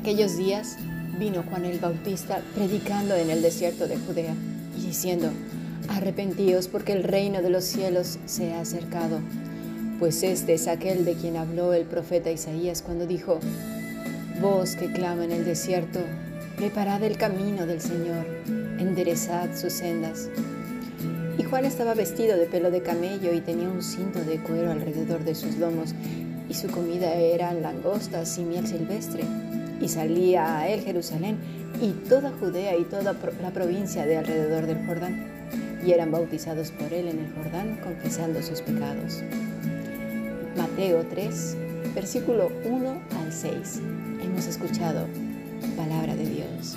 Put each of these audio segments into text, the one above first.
aquellos días vino Juan el Bautista predicando en el desierto de Judea y diciendo, arrepentíos porque el reino de los cielos se ha acercado. Pues este es aquel de quien habló el profeta Isaías cuando dijo, Voz que clama en el desierto, preparad el camino del Señor, enderezad sus sendas. Y Juan estaba vestido de pelo de camello y tenía un cinto de cuero alrededor de sus lomos, y su comida eran langostas y miel silvestre. Y salía a él Jerusalén y toda Judea y toda la provincia de alrededor del Jordán, y eran bautizados por él en el Jordán, confesando sus pecados. Mateo 3, versículo 1 al 6. Hemos escuchado palabra de Dios.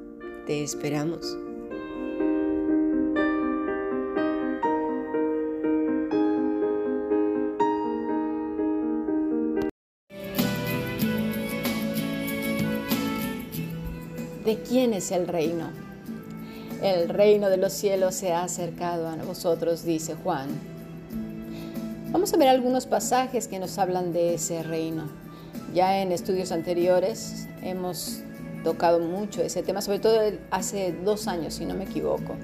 Te esperamos. ¿De quién es el reino? El reino de los cielos se ha acercado a vosotros, dice Juan. Vamos a ver algunos pasajes que nos hablan de ese reino. Ya en estudios anteriores hemos tocado mucho ese tema, sobre todo hace dos años, si no me equivoco.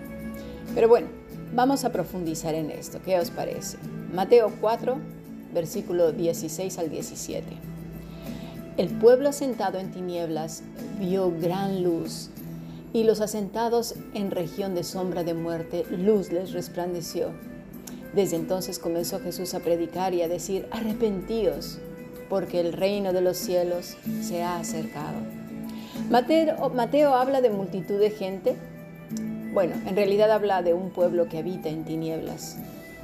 Pero bueno, vamos a profundizar en esto. ¿Qué os parece? Mateo 4, versículo 16 al 17. El pueblo asentado en tinieblas vio gran luz, y los asentados en región de sombra de muerte, luz les resplandeció. Desde entonces comenzó Jesús a predicar y a decir, arrepentíos, porque el reino de los cielos se ha acercado. Mateo, habla de multitud de gente. Bueno, en realidad habla de un pueblo que habita en tinieblas,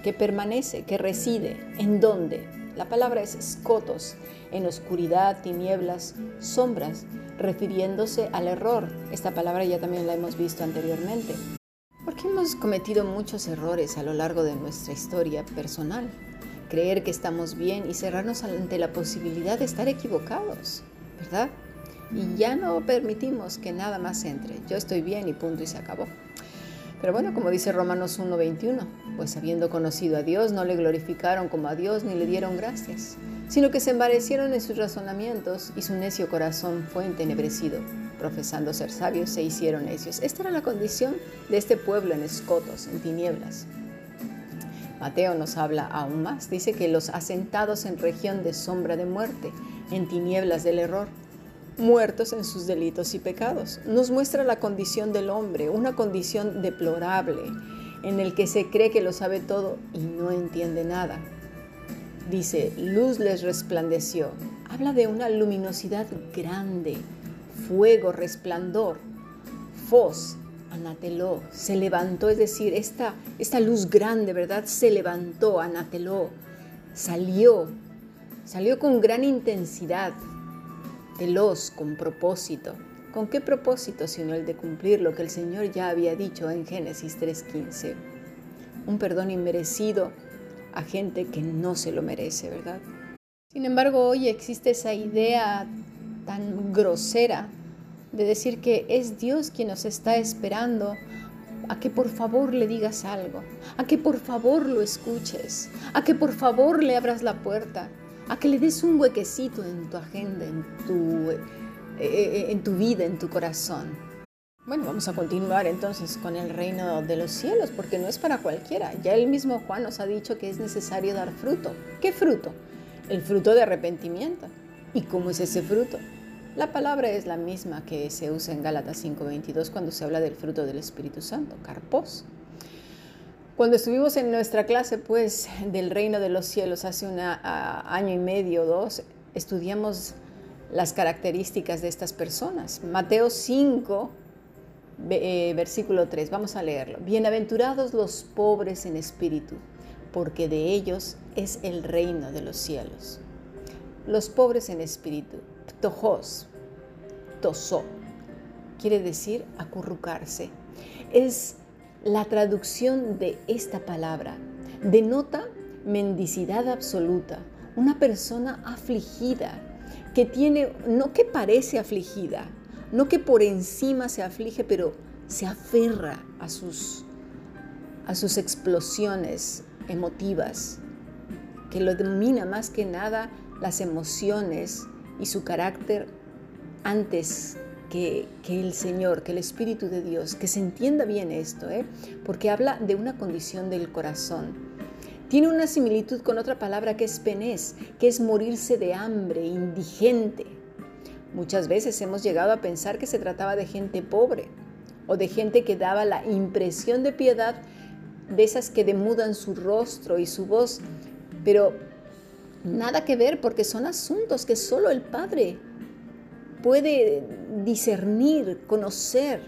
que permanece, que reside. ¿En dónde? La palabra es escotos, en oscuridad, tinieblas, sombras, refiriéndose al error. Esta palabra ya también la hemos visto anteriormente. Porque hemos cometido muchos errores a lo largo de nuestra historia personal. Creer que estamos bien y cerrarnos ante la posibilidad de estar equivocados, ¿verdad? Y ya no permitimos que nada más entre. Yo estoy bien y punto y se acabó. Pero bueno, como dice Romanos 1:21, pues habiendo conocido a Dios, no le glorificaron como a Dios ni le dieron gracias, sino que se embarecieron en sus razonamientos y su necio corazón fue entenebrecido. Profesando ser sabios, se hicieron necios. Esta era la condición de este pueblo en escotos, en tinieblas. Mateo nos habla aún más. Dice que los asentados en región de sombra de muerte, en tinieblas del error, muertos en sus delitos y pecados. Nos muestra la condición del hombre, una condición deplorable, en el que se cree que lo sabe todo y no entiende nada. Dice, luz les resplandeció. Habla de una luminosidad grande, fuego, resplandor, fos, anateló, se levantó, es decir, esta, esta luz grande, ¿verdad? Se levantó, anateló, salió, salió con gran intensidad, veloz, con propósito. ¿Con qué propósito sino el de cumplir lo que el Señor ya había dicho en Génesis 3.15? Un perdón inmerecido a gente que no se lo merece, ¿verdad? Sin embargo, hoy existe esa idea tan grosera de decir que es Dios quien nos está esperando a que por favor le digas algo, a que por favor lo escuches, a que por favor le abras la puerta, a que le des un huequecito en tu agenda, en tu, eh, eh, en tu vida, en tu corazón. Bueno, vamos a continuar entonces con el reino de los cielos, porque no es para cualquiera. Ya el mismo Juan nos ha dicho que es necesario dar fruto. ¿Qué fruto? El fruto de arrepentimiento. ¿Y cómo es ese fruto? La palabra es la misma que se usa en Gálatas 5:22 cuando se habla del fruto del Espíritu Santo, carpos. Cuando estuvimos en nuestra clase, pues, del reino de los cielos hace un año y medio, dos, estudiamos las características de estas personas. Mateo 5, eh, versículo 3, vamos a leerlo. Bienaventurados los pobres en espíritu, porque de ellos es el reino de los cielos. Los pobres en espíritu, ptojos, tosó, quiere decir acurrucarse. Es la traducción de esta palabra. Denota mendicidad absoluta, una persona afligida, que tiene, no que parece afligida, no que por encima se aflige, pero se aferra a sus, a sus explosiones emotivas, que lo domina más que nada las emociones y su carácter antes que, el Señor, que el Espíritu de Dios, que se entienda bien esto, ¿eh? porque habla de una condición del corazón. Tiene una similitud con otra palabra que es penés, que es morirse de hambre, indigente. Muchas veces hemos llegado a pensar que se trataba de gente pobre o de gente que daba la impresión de piedad de esas que demudan su rostro y su voz, pero nada que ver porque son asuntos que solo el Padre puede discernir, conocer.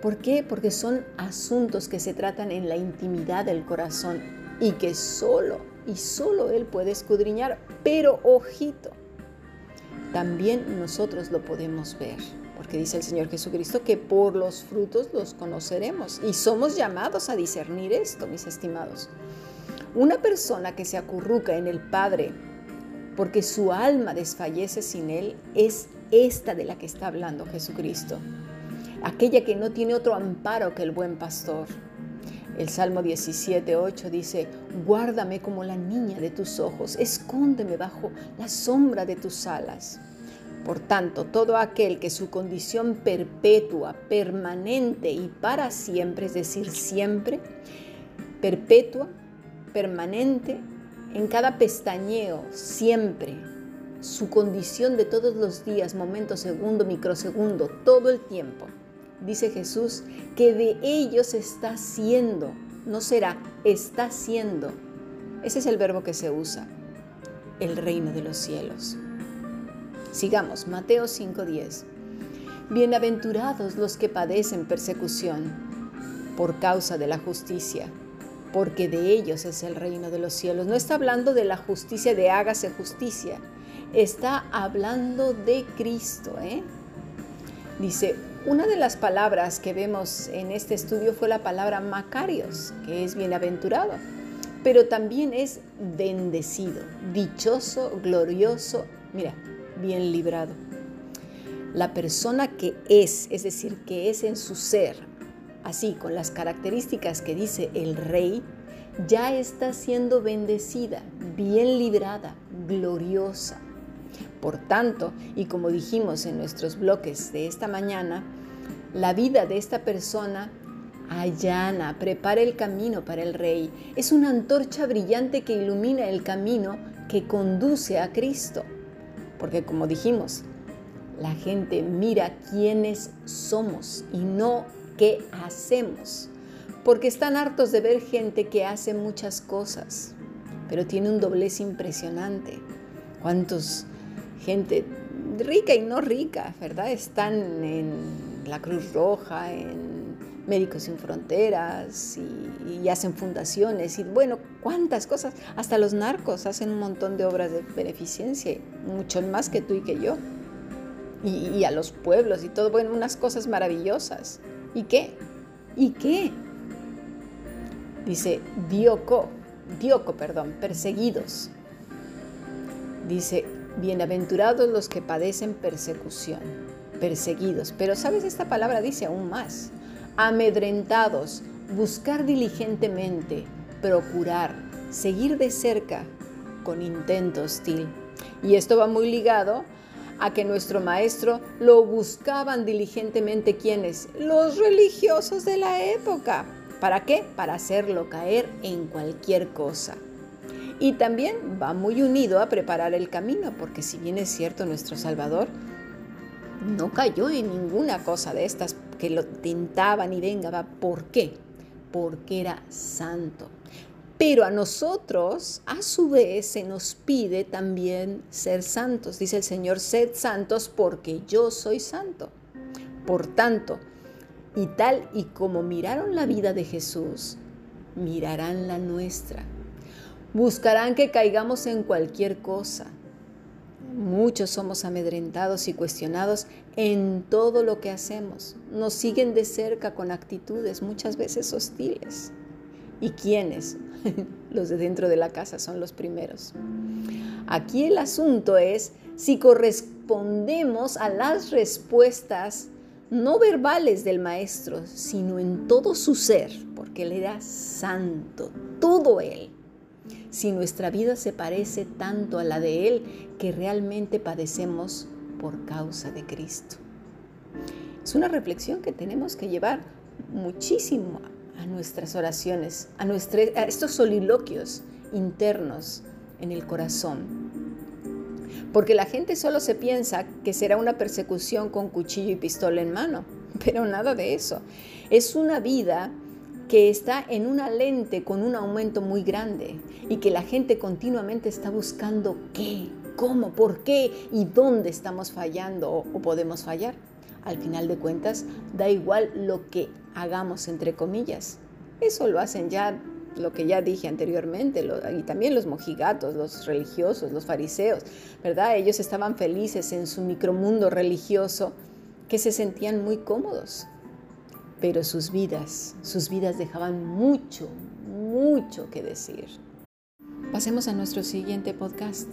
¿Por qué? Porque son asuntos que se tratan en la intimidad del corazón y que solo y solo Él puede escudriñar. Pero ojito, también nosotros lo podemos ver, porque dice el Señor Jesucristo que por los frutos los conoceremos y somos llamados a discernir esto, mis estimados. Una persona que se acurruca en el Padre porque su alma desfallece sin Él es esta de la que está hablando Jesucristo, aquella que no tiene otro amparo que el buen pastor el Salmo 17, 8 dice, guárdame como la niña de tus ojos, escóndeme bajo la sombra de tus alas. Por tanto, todo aquel que su condición perpetua, permanente y para siempre, es decir, siempre, perpetua, permanente, en cada pestañeo, siempre, su condición de todos los días, momento, segundo, microsegundo, todo el tiempo, dice Jesús, que de ellos está siendo, no será, está siendo. Ese es el verbo que se usa, el reino de los cielos. Sigamos, Mateo 5:10. Bienaventurados los que padecen persecución por causa de la justicia, porque de ellos es el reino de los cielos. No está hablando de la justicia de hágase justicia, está hablando de Cristo. ¿eh? Dice, una de las palabras que vemos en este estudio fue la palabra Macarios, que es bienaventurado, pero también es bendecido, dichoso, glorioso, mira, bien librado. La persona que es, es decir, que es en su ser, así con las características que dice el rey, ya está siendo bendecida, bien librada, gloriosa. Por tanto, y como dijimos en nuestros bloques de esta mañana, la vida de esta persona allana, prepara el camino para el rey. Es una antorcha brillante que ilumina el camino que conduce a Cristo. Porque como dijimos, la gente mira quiénes somos y no qué hacemos. Porque están hartos de ver gente que hace muchas cosas, pero tiene un doblez impresionante. ¿Cuántos gente rica y no rica, ¿verdad? Están en la Cruz Roja, en Médicos Sin Fronteras y, hacen fundaciones y bueno, cuántas cosas. Hasta los narcos hacen un montón de obras de beneficencia, mucho más que tú y que yo. Y, y a los pueblos y todo, bueno, unas cosas maravillosas. ¿Y qué? ¿Y qué? Dice Dioco, Dioco, perdón, perseguidos. Dice, Bienaventurados los que padecen persecución, perseguidos. Pero sabes, esta palabra dice aún más. Amedrentados, buscar diligentemente, procurar, seguir de cerca con intento hostil. Y esto va muy ligado a que nuestro maestro lo buscaban diligentemente quienes? Los religiosos de la época. ¿Para qué? Para hacerlo caer en cualquier cosa. Y también va muy unido a preparar el camino, porque si bien es cierto nuestro Salvador no cayó en ninguna cosa de estas que lo tentaban y venga, ¿por qué? Porque era santo. Pero a nosotros, a su vez, se nos pide también ser santos. Dice el Señor, sed santos porque yo soy santo. Por tanto, y tal y como miraron la vida de Jesús, mirarán la nuestra. Buscarán que caigamos en cualquier cosa. Muchos somos amedrentados y cuestionados en todo lo que hacemos. Nos siguen de cerca con actitudes muchas veces hostiles. ¿Y quiénes? los de dentro de la casa son los primeros. Aquí el asunto es si correspondemos a las respuestas no verbales del Maestro, sino en todo su ser, porque Él era santo, todo Él. Si nuestra vida se parece tanto a la de Él que realmente padecemos por causa de Cristo. Es una reflexión que tenemos que llevar muchísimo a nuestras oraciones, a, a estos soliloquios internos en el corazón. Porque la gente solo se piensa que será una persecución con cuchillo y pistola en mano, pero nada de eso. Es una vida que está en una lente con un aumento muy grande y que la gente continuamente está buscando qué, cómo, por qué y dónde estamos fallando o, podemos fallar. Al final de cuentas, da igual lo que hagamos, entre comillas. Eso lo hacen ya lo que ya dije anteriormente, y también los mojigatos, los religiosos, los fariseos, ¿verdad? Ellos estaban felices en su micromundo religioso que se sentían muy cómodos, pero sus vidas, sus vidas dejaban mucho, mucho que decir. Pasemos a nuestro siguiente podcast.